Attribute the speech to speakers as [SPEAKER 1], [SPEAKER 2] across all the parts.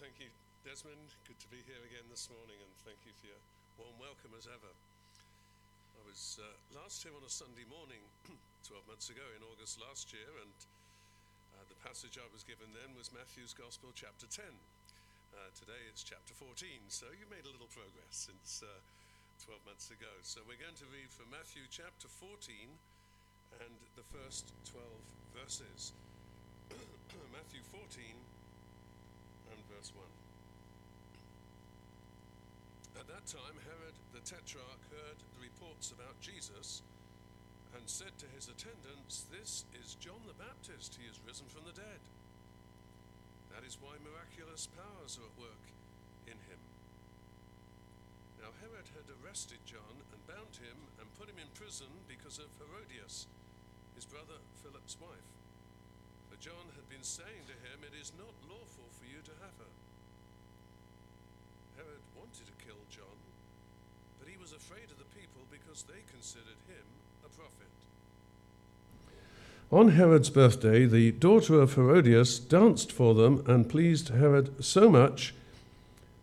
[SPEAKER 1] Thank you, Desmond. Good to be here again this morning, and thank you for your warm welcome as ever. I was uh, last here on a Sunday morning 12 months ago in August last year, and uh, the passage I was given then was Matthew's Gospel, chapter 10. Uh, today it's chapter 14, so you made a little progress since uh, 12 months ago. So we're going to read from Matthew chapter 14 and the first 12 verses. Matthew 14 and verse 1. At that time, Herod the Tetrarch heard the reports about Jesus and said to his attendants, This is John the Baptist. He is risen from the dead. That is why miraculous powers are at work in him. Now, Herod had arrested John and bound him and put him in prison because of Herodias, his brother Philip's wife. John had been saying to him, It is not lawful for you to have her. Herod wanted to kill John, but he was afraid of the people because they considered him a prophet. On Herod's birthday, the daughter of Herodias danced for them and pleased Herod so much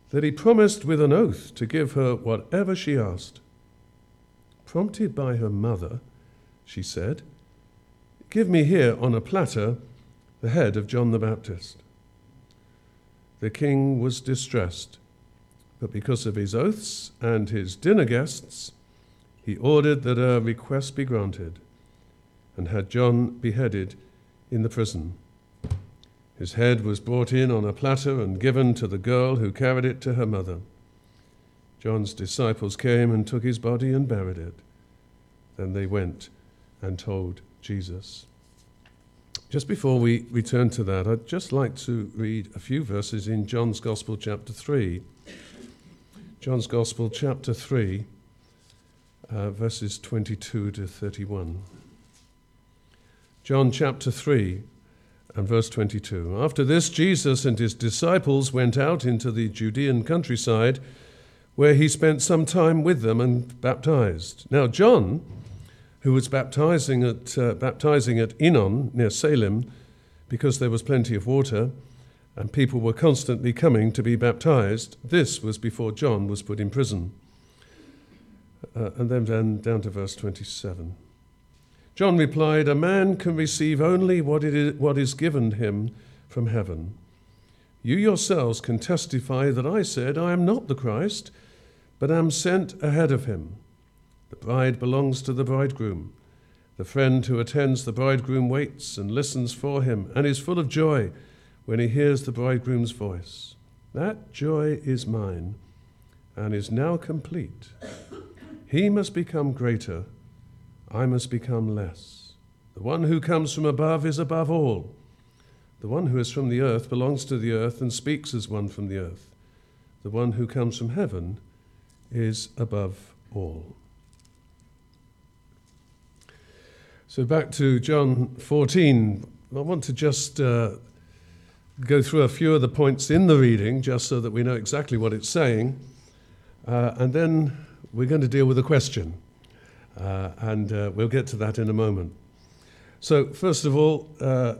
[SPEAKER 1] that he promised with an oath to give her whatever she asked. Prompted by her mother, she said, Give me here on a platter the head of John the Baptist. The king was distressed, but because of his oaths and his dinner guests, he ordered that a request be granted and had John beheaded in the prison. His head was brought in on a platter and given to the girl who carried it to her mother. John's disciples came and took his body and buried it. Then they went and told Jesus. Just before we return to that, I'd just like to read a few verses in John's Gospel, chapter 3. John's Gospel, chapter 3, uh, verses 22 to 31. John chapter 3 and verse 22. After this, Jesus and his disciples went out into the Judean countryside, where he spent some time with them and baptized. Now, John, who was baptizing at, uh, baptizing at Aenon near Salim, because there was plenty of water, and people were constantly coming to be baptized. This was before John was put in prison. Uh, and then down, down to verse 27. John replied, A man can receive only what, it is, what is given him from heaven. You yourselves can testify that I said, I am not the Christ, but am sent ahead of him. Bride belongs to the bridegroom. The friend who attends the bridegroom waits and listens for him and is full of joy when he hears the bridegroom's voice. That joy is mine and is now complete. He must become greater, I must become less. The one who comes from above is above all. The one who is from the earth belongs to the earth and speaks as one from the earth. The one who comes from heaven is above all. So back to John 14. I want to just uh, go through a few of the points in the reading, just so that we know exactly what it's saying. Uh, and then we're going to deal with a question. Uh, and uh, we'll get to that in a moment. So, first of all, uh,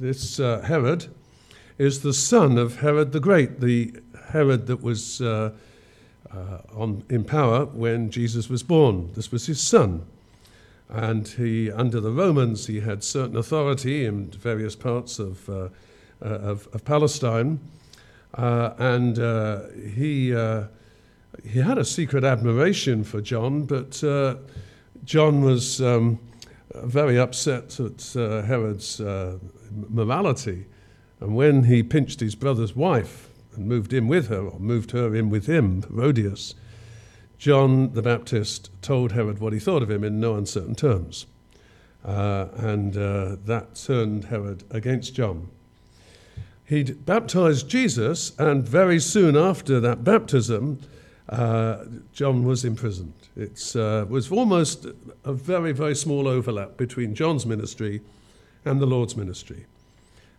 [SPEAKER 1] this uh, Herod is the son of Herod the Great, the Herod that was on, in power when Jesus was born. This was his son. And he, under the Romans, he had certain authority in various parts of, uh, uh, of, of, Palestine. Uh, and uh, he, uh, he had a secret admiration for John, but uh, John was um, very upset at Herod's morality. And when he pinched his brother's wife and moved in with her, or moved her in with him, Herodias, John the Baptist told Herod what he thought of him in no uncertain terms. Uh, and uh, that turned Herod against John. He'd baptized Jesus, and very soon after that baptism, uh, John was imprisoned. It uh, was almost a very, very small overlap between John's ministry and the Lord's ministry.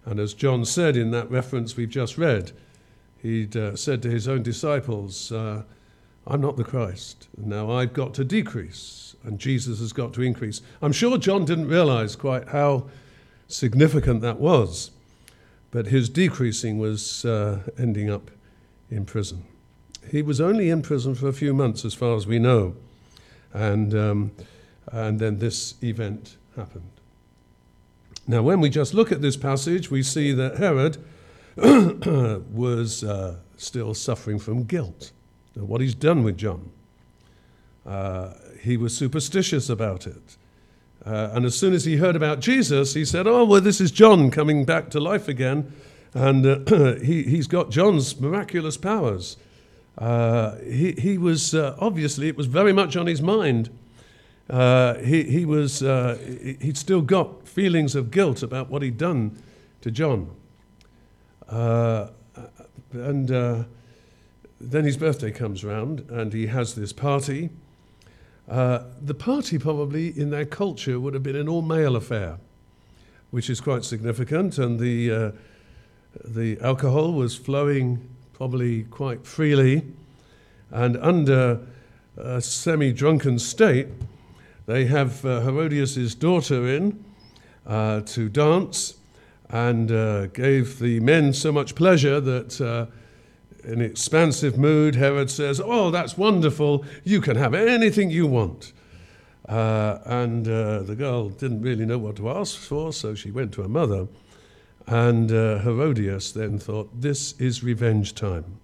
[SPEAKER 1] And as John said in that reference we've just read, he'd uh, said to his own disciples, uh, I'm not the Christ. Now I've got to decrease, and Jesus has got to increase. I'm sure John didn't realize quite how significant that was. but his decreasing was uh, ending up in prison. He was only in prison for a few months, as far as we know, and, um, and then this event happened. Now, when we just look at this passage, we see that Herod was uh, still suffering from guilt, what he's done with John. Uh, he was superstitious about it. Uh, and as soon as he heard about Jesus, he said, Oh, well, this is John coming back to life again. And uh, he, he's got John's miraculous powers. Uh, he, he was, uh, obviously, it was very much on his mind. Uh, he, he was, he'd still got feelings of guilt about what he'd done to John. and then his birthday comes round, and he has this party. Uh, the party, probably in their culture, would have been an all male affair, which is quite significant. And the, uh, the alcohol was flowing probably quite freely. And under a semi drunken state, they have uh, Herodias' daughter in uh, to dance and uh, gave the men so much pleasure that in expansive mood, Herod says, Oh, that's wonderful. You can have anything you want. Uh, and uh, the girl didn't really know what to ask for, so she went to her mother. And uh, Herodias then thought, This is revenge time.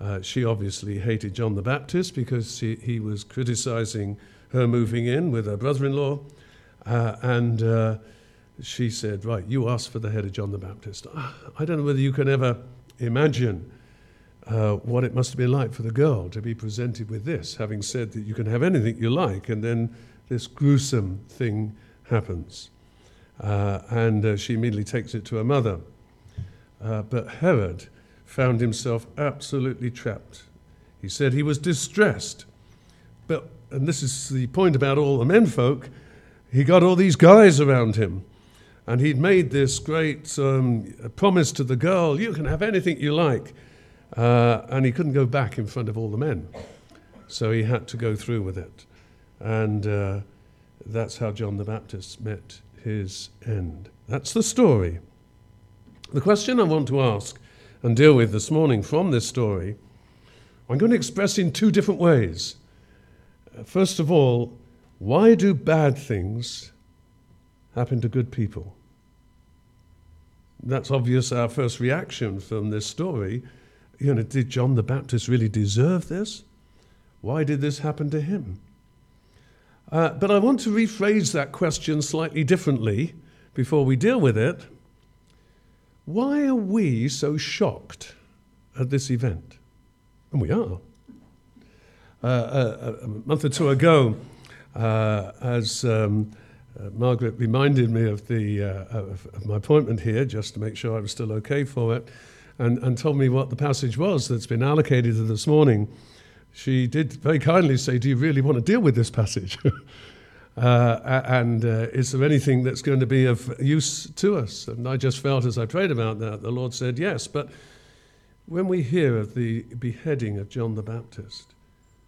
[SPEAKER 1] Uh, she obviously hated John the Baptist because he, he was criticizing her moving in with her brother in law. Uh, and uh, she said, Right, you ask for the head of John the Baptist. Ah, I don't know whether you can ever imagine uh, what it must have been like for the girl to be presented with this, having said that you can have anything you like, and then this gruesome thing happens. Uh, and uh, she immediately takes it to her mother. Uh, but Herod found himself absolutely trapped. He said he was distressed. But, and this is the point about all the menfolk, he got all these guys around him. And he'd made this great um, promise to the girl you can have anything you like. Uh, and he couldn't go back in front of all the men. So he had to go through with it. And uh, that's how John the Baptist met his end. That's the story. The question I want to ask and deal with this morning from this story, I'm going to express in two different ways. First of all, why do bad things happen to good people? That's obvious, our first reaction from this story you know, did John the Baptist really deserve this? Why did this happen to him? Uh, but I want to rephrase that question slightly differently before we deal with it. Why are we so shocked at this event? And we are. Uh, a, uh, a, month or two ago, uh, as um, uh, Margaret reminded me of, the, uh, of, of my appointment here, just to make sure I was still okay for it, and, and told me what the passage was that's been allocated to this morning, she did very kindly say, Do you really want to deal with this passage? uh, and uh, is there anything that's going to be of use to us? And I just felt as I prayed about that, the Lord said yes. But when we hear of the beheading of John the Baptist,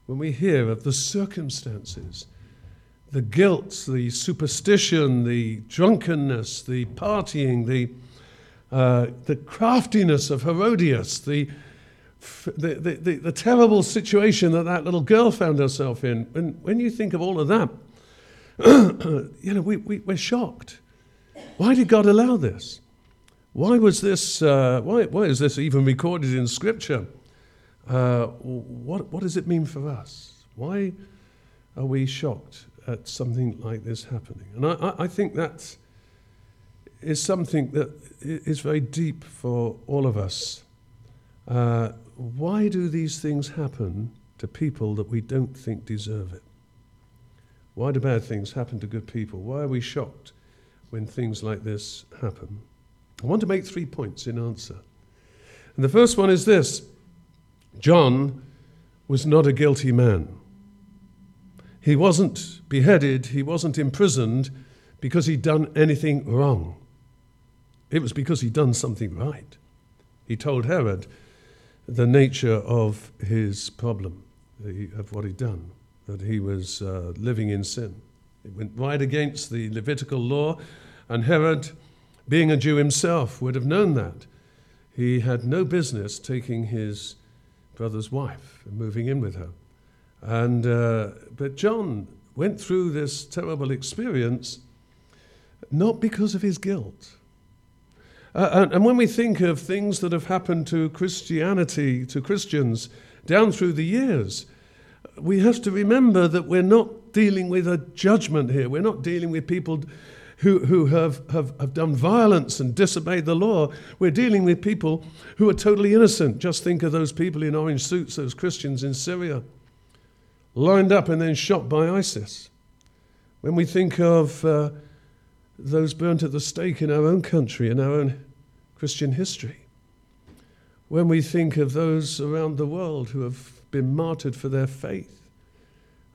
[SPEAKER 1] when we hear of the circumstances, the guilt, the superstition, the drunkenness, the partying, the uh, the craftiness of Herodias, the, the, the, the, terrible situation that that little girl found herself in. When you think of all of that, you know, we, we, we're shocked. Why did God allow this? Why was this, uh, why, why is this even recorded in Scripture? Uh, what, what does it mean for us? Why are we shocked at something like this happening? And I, I think that's is something that is very deep for all of us. Uh, why do these things happen to people that we don't think deserve it? Why do bad things happen to good people? Why are we shocked when things like this happen? I want to make three points in answer. And the first one is this John was not a guilty man. He wasn't beheaded, he wasn't imprisoned because he'd done anything wrong. It was because he'd done something right. He told Herod the nature of his problem, of what he'd done, that he was uh, living in sin. It went right against the Levitical law, and Herod being a Jew himself, would have known that. He had no business taking his brother's wife and moving in with her. And, uh, but John went through this terrible experience not because of his guilt. Uh, and, and when we think of things that have happened to Christianity, to Christians down through the years, we have to remember that we're not dealing with a judgment here. We're not dealing with people who, who have, have, have done violence and disobeyed the law. We're dealing with people who are totally innocent. Just think of those people in orange suits, those Christians in Syria, lined up and then shot by ISIS. When we think of uh, those burnt at the stake in our own country, in our own Christian history, when we think of those around the world who have been martyred for their faith,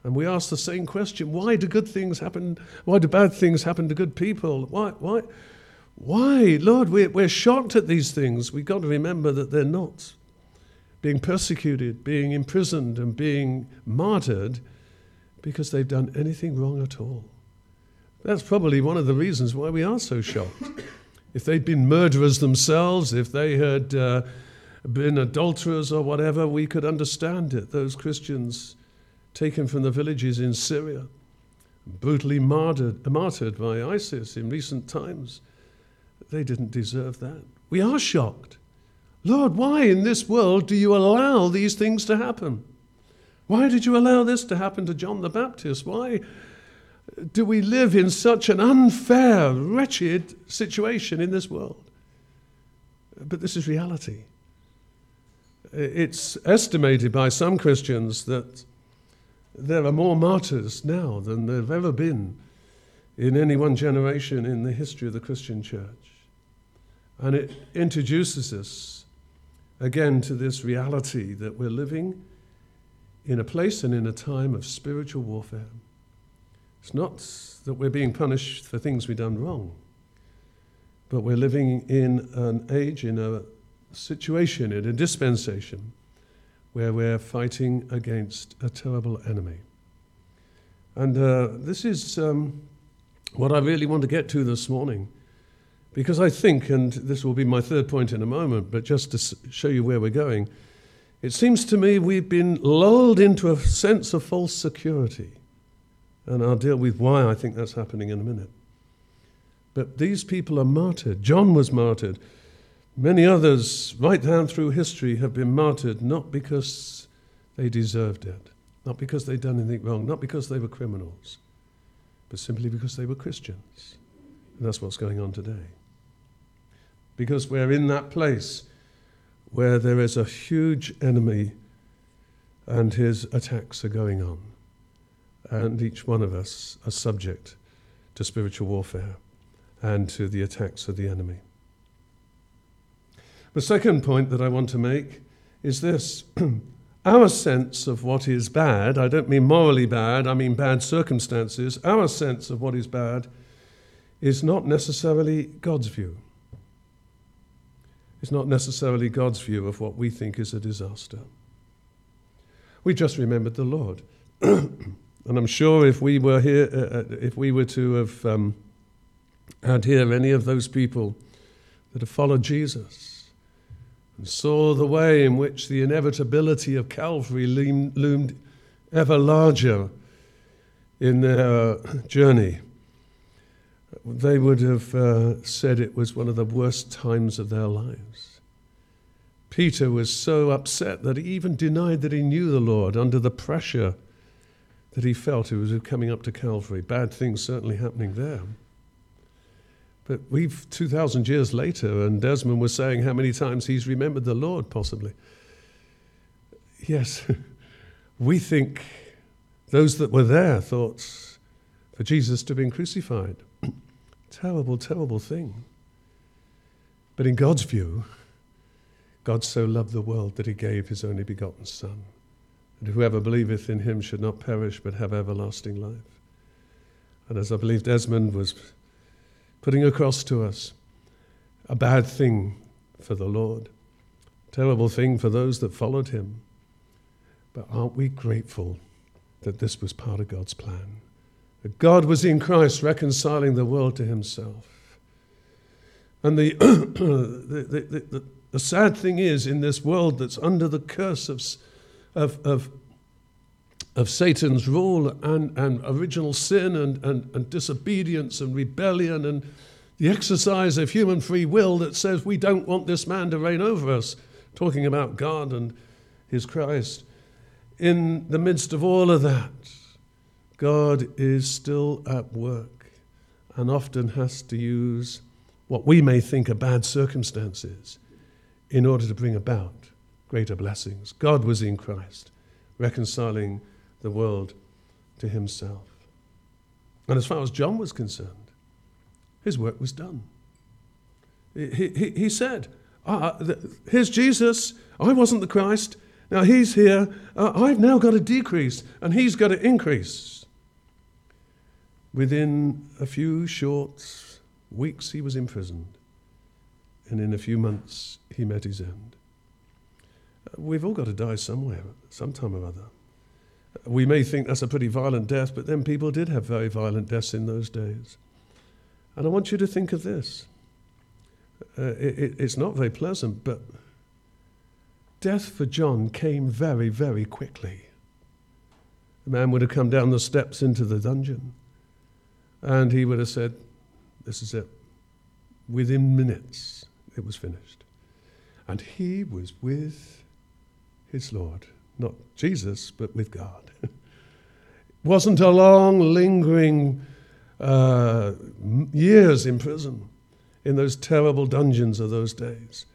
[SPEAKER 1] and we ask the same question why do good things happen? Why do bad things happen to good people? Why? Why? Why? Lord, we're, we're shocked at these things. We've got to remember that they're not. Being persecuted, being imprisoned, and being martyred because they've done anything wrong at all. That's probably one of the reasons why we are so shocked. If they'd been murderers themselves, if they had uh, been adulterers or whatever, we could understand it. Those Christians taken from the villages in Syria, brutally martyred, martyred by ISIS in recent times. They didn't deserve that. We are shocked. Lord, why in this world do you allow these things to happen? Why did you allow this to happen to John the Baptist? Why do we live in such an unfair, wretched situation in this world? But this is reality. It's estimated by some Christians that there are more martyrs now than there have ever been in any one generation in the history of the Christian church. And it introduces us again to this reality that we're living in a place and in a time of spiritual warfare. It's not that we're being punished for things we've done wrong, but we're living in an age, in a situation, in a dispensation where we're fighting against a terrible enemy. And uh, this is um, what I really want to get to this morning. Because I think, and this will be my third point in a moment, but just to show you where we're going, it seems to me we've been lulled into a sense of false security. And I'll deal with why I think that's happening in a minute. But these people are martyred. John was martyred. Many others, right down through history, have been martyred not because they deserved it, not because they'd done anything wrong, not because they were criminals, but simply because they were Christians. And that's what's going on today. Because we're in that place where there is a huge enemy and his attacks are going on. And each one of us are subject to spiritual warfare and to the attacks of the enemy. The second point that I want to make is this our sense of what is bad, I don't mean morally bad, I mean bad circumstances, our sense of what is bad is not necessarily God's view. It's not necessarily God's view of what we think is a disaster. We just remembered the Lord. and I'm sure if we were here, uh, uh, if we were to have um, had here any of those people that have followed Jesus, and saw the way in which the inevitability of Calvary loomed ever larger in their journey, they would have uh, said it was one of the worst times of their lives. Peter was so upset that he even denied that he knew the Lord under the pressure that he felt it was coming up to Calvary. Bad things certainly happening there. But we've 2,000 years later, and Desmond was saying how many times he's remembered the Lord, possibly. Yes, we think those that were there thought for Jesus to have been crucified. terrible, terrible thing. But in God's view, God so loved the world that he gave his only begotten Son. And whoever believeth in him should not perish but have everlasting life. And as I believe Desmond was putting across to us a bad thing for the Lord, terrible thing for those that followed him. But aren't we grateful that this was part of God's plan? That God was in Christ reconciling the world to himself. And the, the, the, the, the, sad thing is, in this world that's under the curse of, of, of, of Satan's rule and, and original sin and, and, and disobedience and rebellion and the exercise of human free will that says we don't want this man to reign over us, talking about God and his Christ. In the midst of all of that, God is still at work and often has to use what we may think are bad circumstances in order to bring about greater blessings. God was in Christ, reconciling the world to himself. And as far as John was concerned, his work was done. He, he, he said, ah, Here's Jesus. I wasn't the Christ. Now he's here. Uh, I've now got to decrease, and he's got to increase. Within a few short weeks, he was imprisoned, and in a few months, he met his end. We've all got to die somewhere, sometime or other. We may think that's a pretty violent death, but then people did have very violent deaths in those days. And I want you to think of this. Uh, it, it's not very pleasant, but death for John came very, very quickly. The man would have come down the steps into the dungeon, and he would have said, This is it. Within minutes, it was finished. And he was with his Lord, not Jesus, but with God. it wasn't a long, lingering uh, years in prison in those terrible dungeons of those days.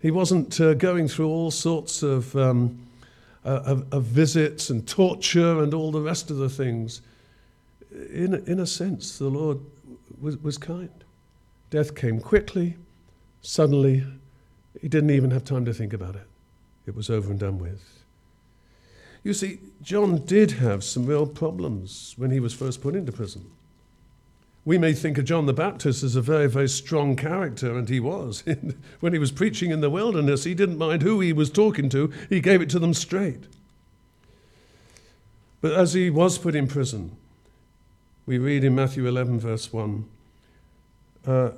[SPEAKER 1] He wasn't uh, going through all sorts of, um, uh, of, of, visits and torture and all the rest of the things. In, in a sense, the Lord was, was kind. Death came quickly, suddenly. He didn't even have time to think about it. It was over and done with. You see, John did have some real problems when he was first put into prison. We may think of John the Baptist as a very, very strong character, and he was. when he was preaching in the wilderness, he didn't mind who he was talking to, he gave it to them straight. But as he was put in prison, we read in Matthew 11, verse 1. Uh,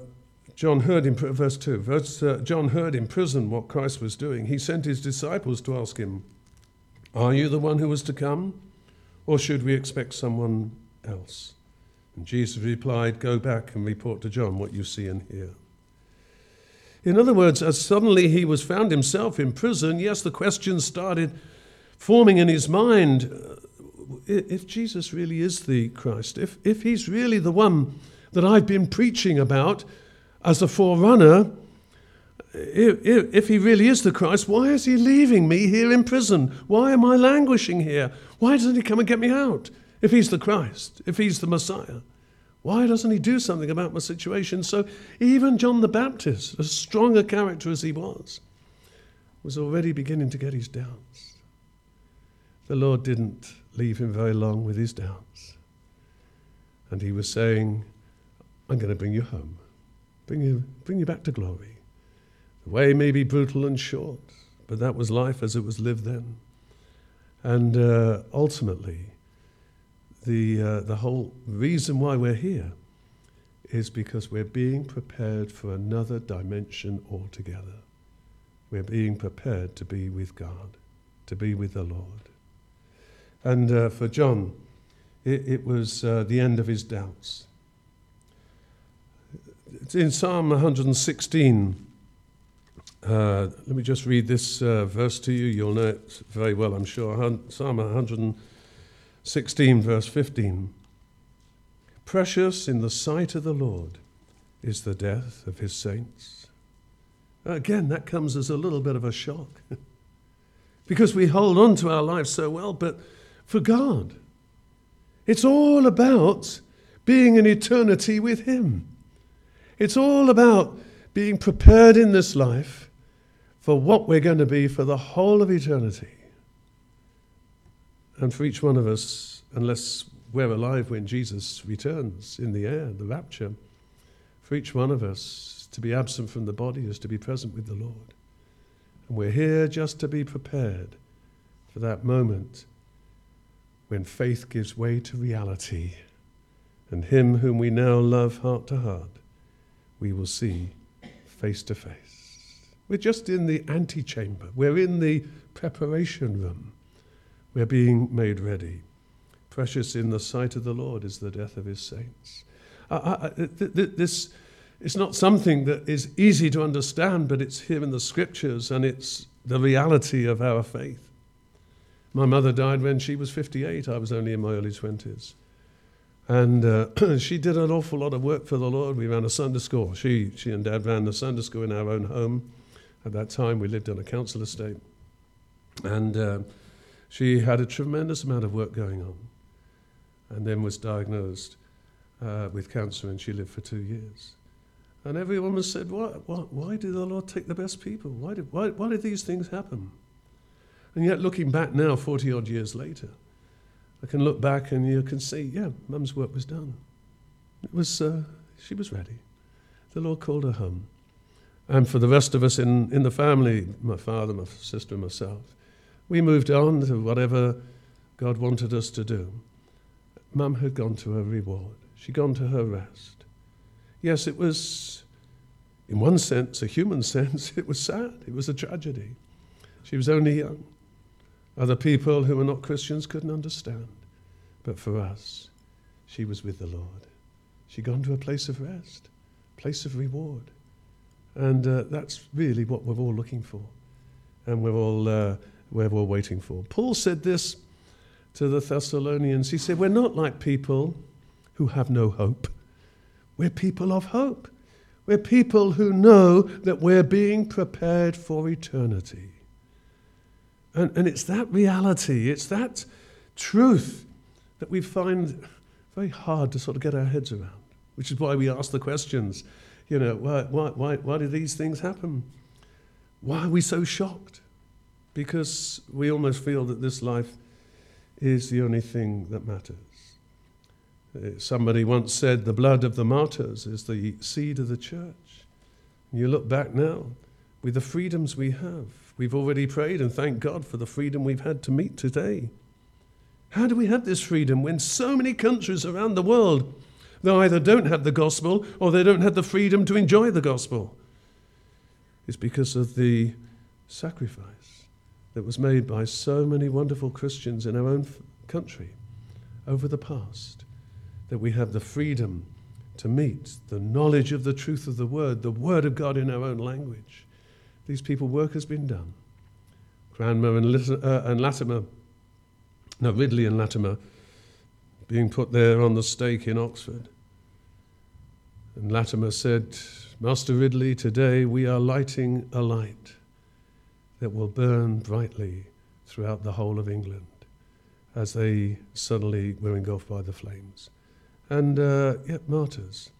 [SPEAKER 1] John heard in verse 2. Verse, uh, John heard in prison what Christ was doing. He sent his disciples to ask him, Are you the one who was to come? Or should we expect someone else? And Jesus replied, Go back and report to John what you see and hear. In other words, as suddenly he was found himself in prison, yes, the questions started forming in his mind uh, if Jesus really is the Christ, if, if he's really the one that I've been preaching about as a forerunner, if, if, he really is the Christ, why is he leaving me here in prison? Why am I languishing here? Why doesn't he come and get me out? If he's the Christ, if he's the Messiah, why doesn't he do something about my situation? So even John the Baptist, as strong a character as he was, was already beginning to get his doubts. The Lord didn't leave him very long with his doubts. And he was saying, I'm going to bring you home, bring you, bring you back to glory. The way may be brutal and short, but that was life as it was lived then. And uh, ultimately, the, uh, the whole reason why we're here is because we're being prepared for another dimension altogether. We're being prepared to be with God, to be with the Lord. And uh, for John, it, it was uh, the end of his doubts. In Psalm 116. Uh, let me just read this uh, verse to you. You'll know it very well, I'm sure. Psalm 116. verse 15. Precious in the sight of the Lord is the death of his saints. Again, that comes as a little bit of a shock because we hold on to our lives so well, but for God, it's all about being in eternity with Him. It's all about being prepared in this life for what we're going to be for the whole of eternity. And for each one of us, unless we're alive when Jesus returns in the air, the rapture, for each one of us to be absent from the body is to be present with the Lord. And we're here just to be prepared for that moment when faith gives way to reality and Him whom we now love heart to heart, we will see face to face. We're just in the antechamber. We're in the preparation room. We're being made ready. Precious in the sight of the Lord is the death of his saints. Th- th- this is not something that is easy to understand, but it's here in the scriptures and it's the reality of our faith. My mother died when she was 58. I was only in my early 20s. And uh, she did an awful lot of work for the Lord. We ran a Sunday school. She, she and Dad ran the Sunday school in our own home. At that time, we lived on a council estate. And uh, she had a tremendous amount of work going on. And then was diagnosed uh, with cancer, and she lived for two years. And every woman said, why, why, why did the Lord take the best people? Why did, why, why did these things happen? And yet, looking back now, 40 odd years later, I can look back and you can see, yeah, mum's work was done. It was, uh, she was ready. The Lord called her home. And for the rest of us in, in the family, my father, my sister, and myself, we moved on to whatever God wanted us to do. Mum had gone to her reward. She'd gone to her rest. Yes, it was, in one sense, a human sense, it was sad. It was a tragedy. She was only young. Other people who were not Christians couldn't understand. But for us, she was with the Lord. She'd gone to a place of rest, place of reward. And uh, that's really what we're all looking for. And we're all, uh, we're all waiting for. Paul said this to the Thessalonians. He said, We're not like people who have no hope. We're people of hope. We're people who know that we're being prepared for eternity. And, and it's that reality, it's that truth that we find very hard to sort of get our heads around, which is why we ask the questions. You know, why, why, why, why did these things happen? Why are we so shocked? Because we almost feel that this life is the only thing that matters. Uh, somebody once said the blood of the martyrs is the seed of the church. You look back now with the freedoms we have. We've already prayed and thank God for the freedom we've had to meet today. How do we have this freedom when so many countries around the world they either don't have the gospel or they don't have the freedom to enjoy the gospel? It's because of the sacrifice that was made by so many wonderful Christians in our own country over the past that we have the freedom to meet the knowledge of the truth of the word, the word of God in our own language. These people, work has been done. Cranmer and, uh, and Latimer, no, Ridley and Latimer, being put there on the stake in Oxford. And Latimer said, Master Ridley, today we are lighting a light that will burn brightly throughout the whole of England as they suddenly were engulfed by the flames. And uh, yet, martyrs,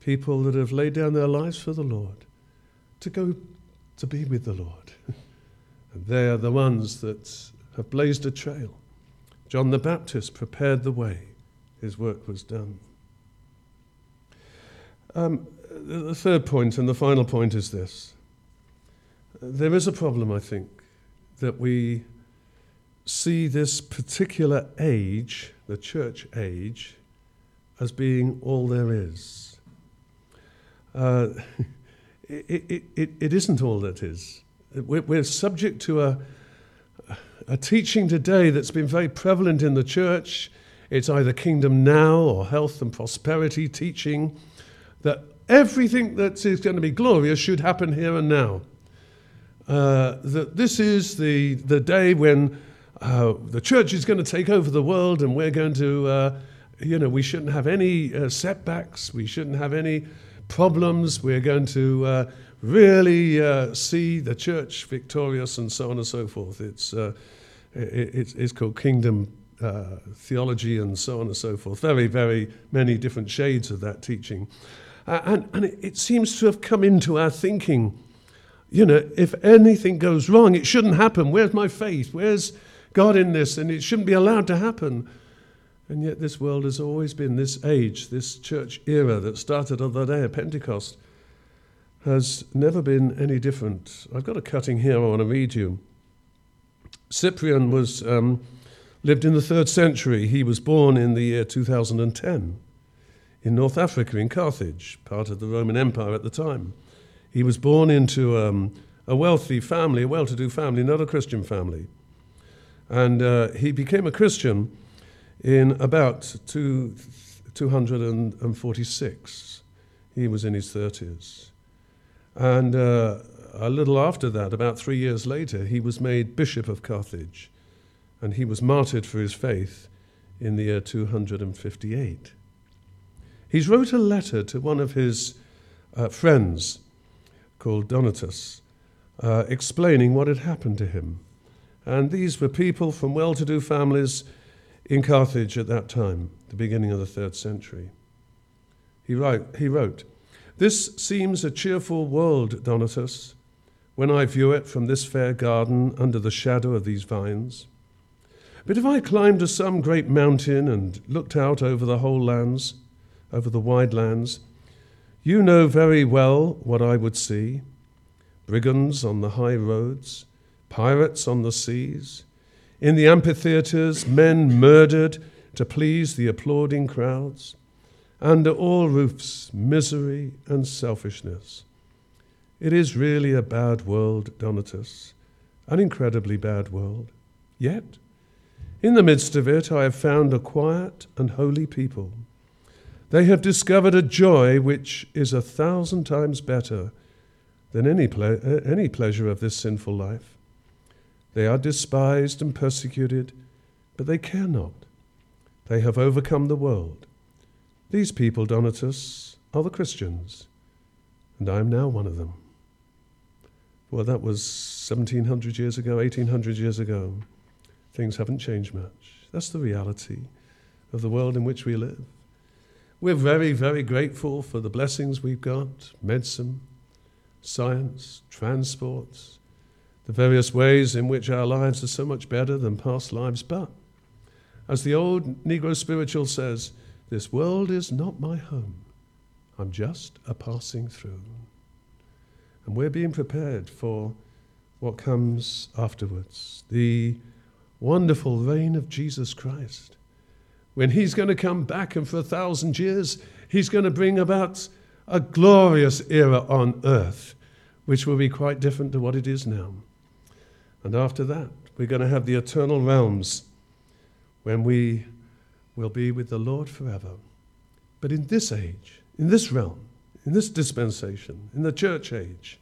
[SPEAKER 1] people that have laid down their lives for the Lord to go to be with the Lord. and they are the ones that have blazed a trail. John the Baptist prepared the way, his work was done. Um, the third point and the final point is this there is a problem, I think, that we see this particular age, the church age, as being all there is. Uh, it, it, it, isn't all that is. We're, we're subject to a, a teaching today that's been very prevalent in the church. It's either kingdom now or health and prosperity teaching that everything that is going to be glorious should happen here and now. Uh, that this is the, the day when uh, the church is going to take over the world and we're going to, uh, you know, we shouldn't have any uh, setbacks, we shouldn't have any problems, we're going to uh, really uh, see the church victorious and so on and so forth. It's, it, it's, called kingdom theology and so on and so forth. Very, very many different shades of that teaching. and and it, it seems to have come into our thinking you know, if anything goes wrong, it shouldn't happen. Where's my faith? Where's God in this? And it shouldn't be allowed to happen. And yet, this world has always been this age, this church era that started on the day of Pentecost, has never been any different. I've got a cutting here I want to read you. Cyprian was um, lived in the third century. He was born in the year 2010 in North Africa, in Carthage, part of the Roman Empire at the time. He was born into um, a wealthy family, a well to do family, not a Christian family. And uh, he became a Christian in about two, 246. He was in his 30s. And uh, a little after that, about three years later, he was made Bishop of Carthage. And he was martyred for his faith in the year 258. He's wrote a letter to one of his uh, friends called Donatus, uh, explaining what had happened to him. And these were people from well to do families in Carthage at that time, the beginning of the third century. He, write, he wrote, This seems a cheerful world, Donatus, when I view it from this fair garden under the shadow of these vines. But if I climbed to some great mountain and looked out over the whole lands, over the wide lands, you know very well what I would see brigands on the high roads, pirates on the seas, in the amphitheatres, men murdered to please the applauding crowds, under all roofs, misery and selfishness. It is really a bad world, Donatus, an incredibly bad world. Yet, in the midst of it, I have found a quiet and holy people. They have discovered a joy which is a thousand times better than any, ple- any pleasure of this sinful life. They are despised and persecuted, but they care not. They have overcome the world. These people, Donatus, are the Christians, and I am now one of them. Well, that was 1700 years ago, 1800 years ago. Things haven't changed much. That's the reality of the world in which we live. We're very, very grateful for the blessings we've got medicine, science, transports, the various ways in which our lives are so much better than past lives. But, as the old Negro spiritual says, this world is not my home. I'm just a passing through. And we're being prepared for what comes afterwards the wonderful reign of Jesus Christ. When he's going to come back, and for a thousand years, he's going to bring about a glorious era on earth, which will be quite different to what it is now. And after that, we're going to have the eternal realms when we will be with the Lord forever. But in this age, in this realm, in this dispensation, in the church age,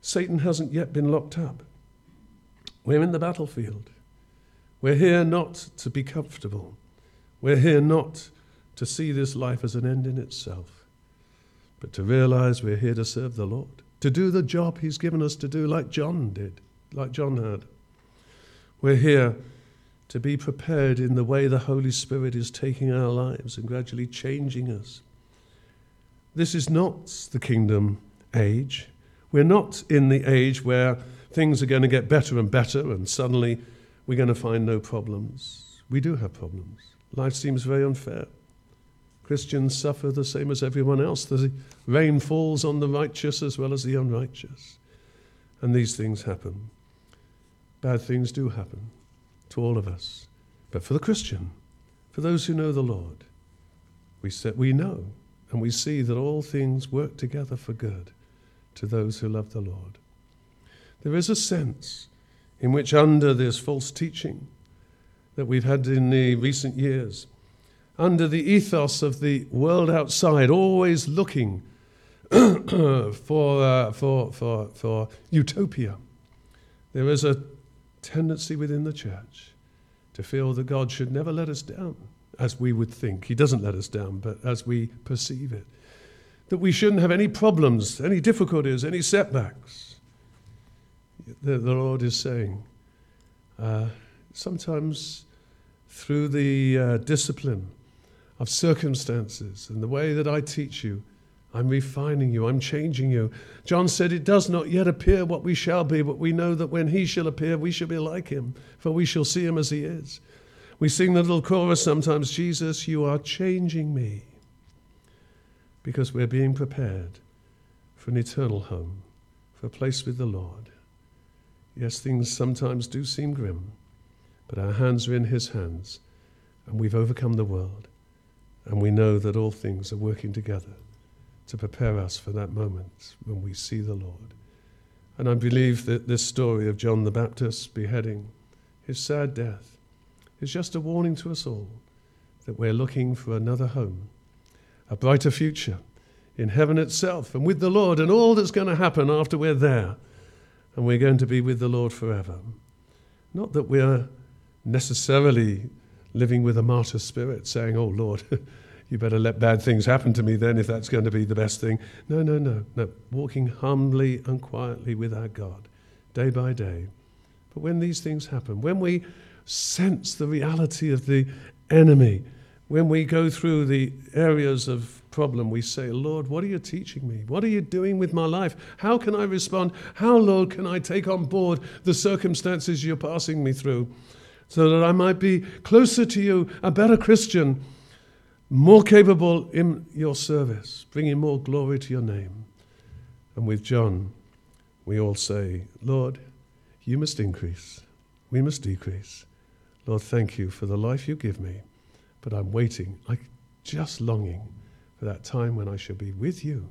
[SPEAKER 1] Satan hasn't yet been locked up. We're in the battlefield. We're here not to be comfortable. We're here not to see this life as an end in itself, but to realize we're here to serve the Lord, to do the job He's given us to do, like John did, like John had. We're here to be prepared in the way the Holy Spirit is taking our lives and gradually changing us. This is not the kingdom age. We're not in the age where things are going to get better and better, and suddenly we're going to find no problems. We do have problems. Life seems very unfair. Christians suffer the same as everyone else. The rain falls on the righteous as well as the unrighteous. And these things happen. Bad things do happen to all of us. But for the Christian, for those who know the Lord, we, we know and we see that all things work together for good to those who love the Lord. There is a sense in which, under this false teaching that we've had in the recent years, under the ethos of the world outside, always looking for, uh, for, for, for utopia, there is a tendency within the church to feel that God should never let us down, as we would think. He doesn't let us down, but as we perceive it. That we shouldn't have any problems, any difficulties, any setbacks the, the Lord is saying. Uh, sometimes through the uh, discipline of circumstances and the way that I teach you, I'm refining you, I'm changing you. John said, It does not yet appear what we shall be, but we know that when he shall appear, we shall be like him, for we shall see him as he is. We sing the little chorus sometimes Jesus, you are changing me, because we're being prepared for an eternal home, for a place with the Lord. Yes, things sometimes do seem grim, but our hands are in His hands, and we've overcome the world, and we know that all things are working together to prepare us for that moment when we see the Lord. And I believe that this story of John the Baptist's beheading, his sad death, is just a warning to us all that we're looking for another home, a brighter future in heaven itself and with the Lord and all that's going to happen after we're there. And we're going to be with the Lord forever. Not that we're necessarily living with a martyr spirit, saying, Oh Lord, you better let bad things happen to me then if that's going to be the best thing. No, no, no, no. Walking humbly and quietly with our God, day by day. But when these things happen, when we sense the reality of the enemy, when we go through the areas of problem, we say, Lord, what are you teaching me? What are you doing with my life? How can I respond? How, Lord, can I take on board the circumstances you're passing me through so that I might be closer to you, a better Christian, more capable in your service, bringing more glory to your name? And with John, we all say, Lord, you must increase, we must decrease. Lord, thank you for the life you give me but I'm waiting, like just longing for that time when I shall be with you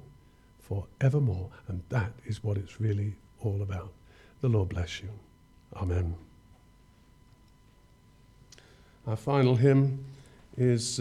[SPEAKER 1] forevermore. And that is what it's really all about. The Lord bless you. Amen. Our final hymn is.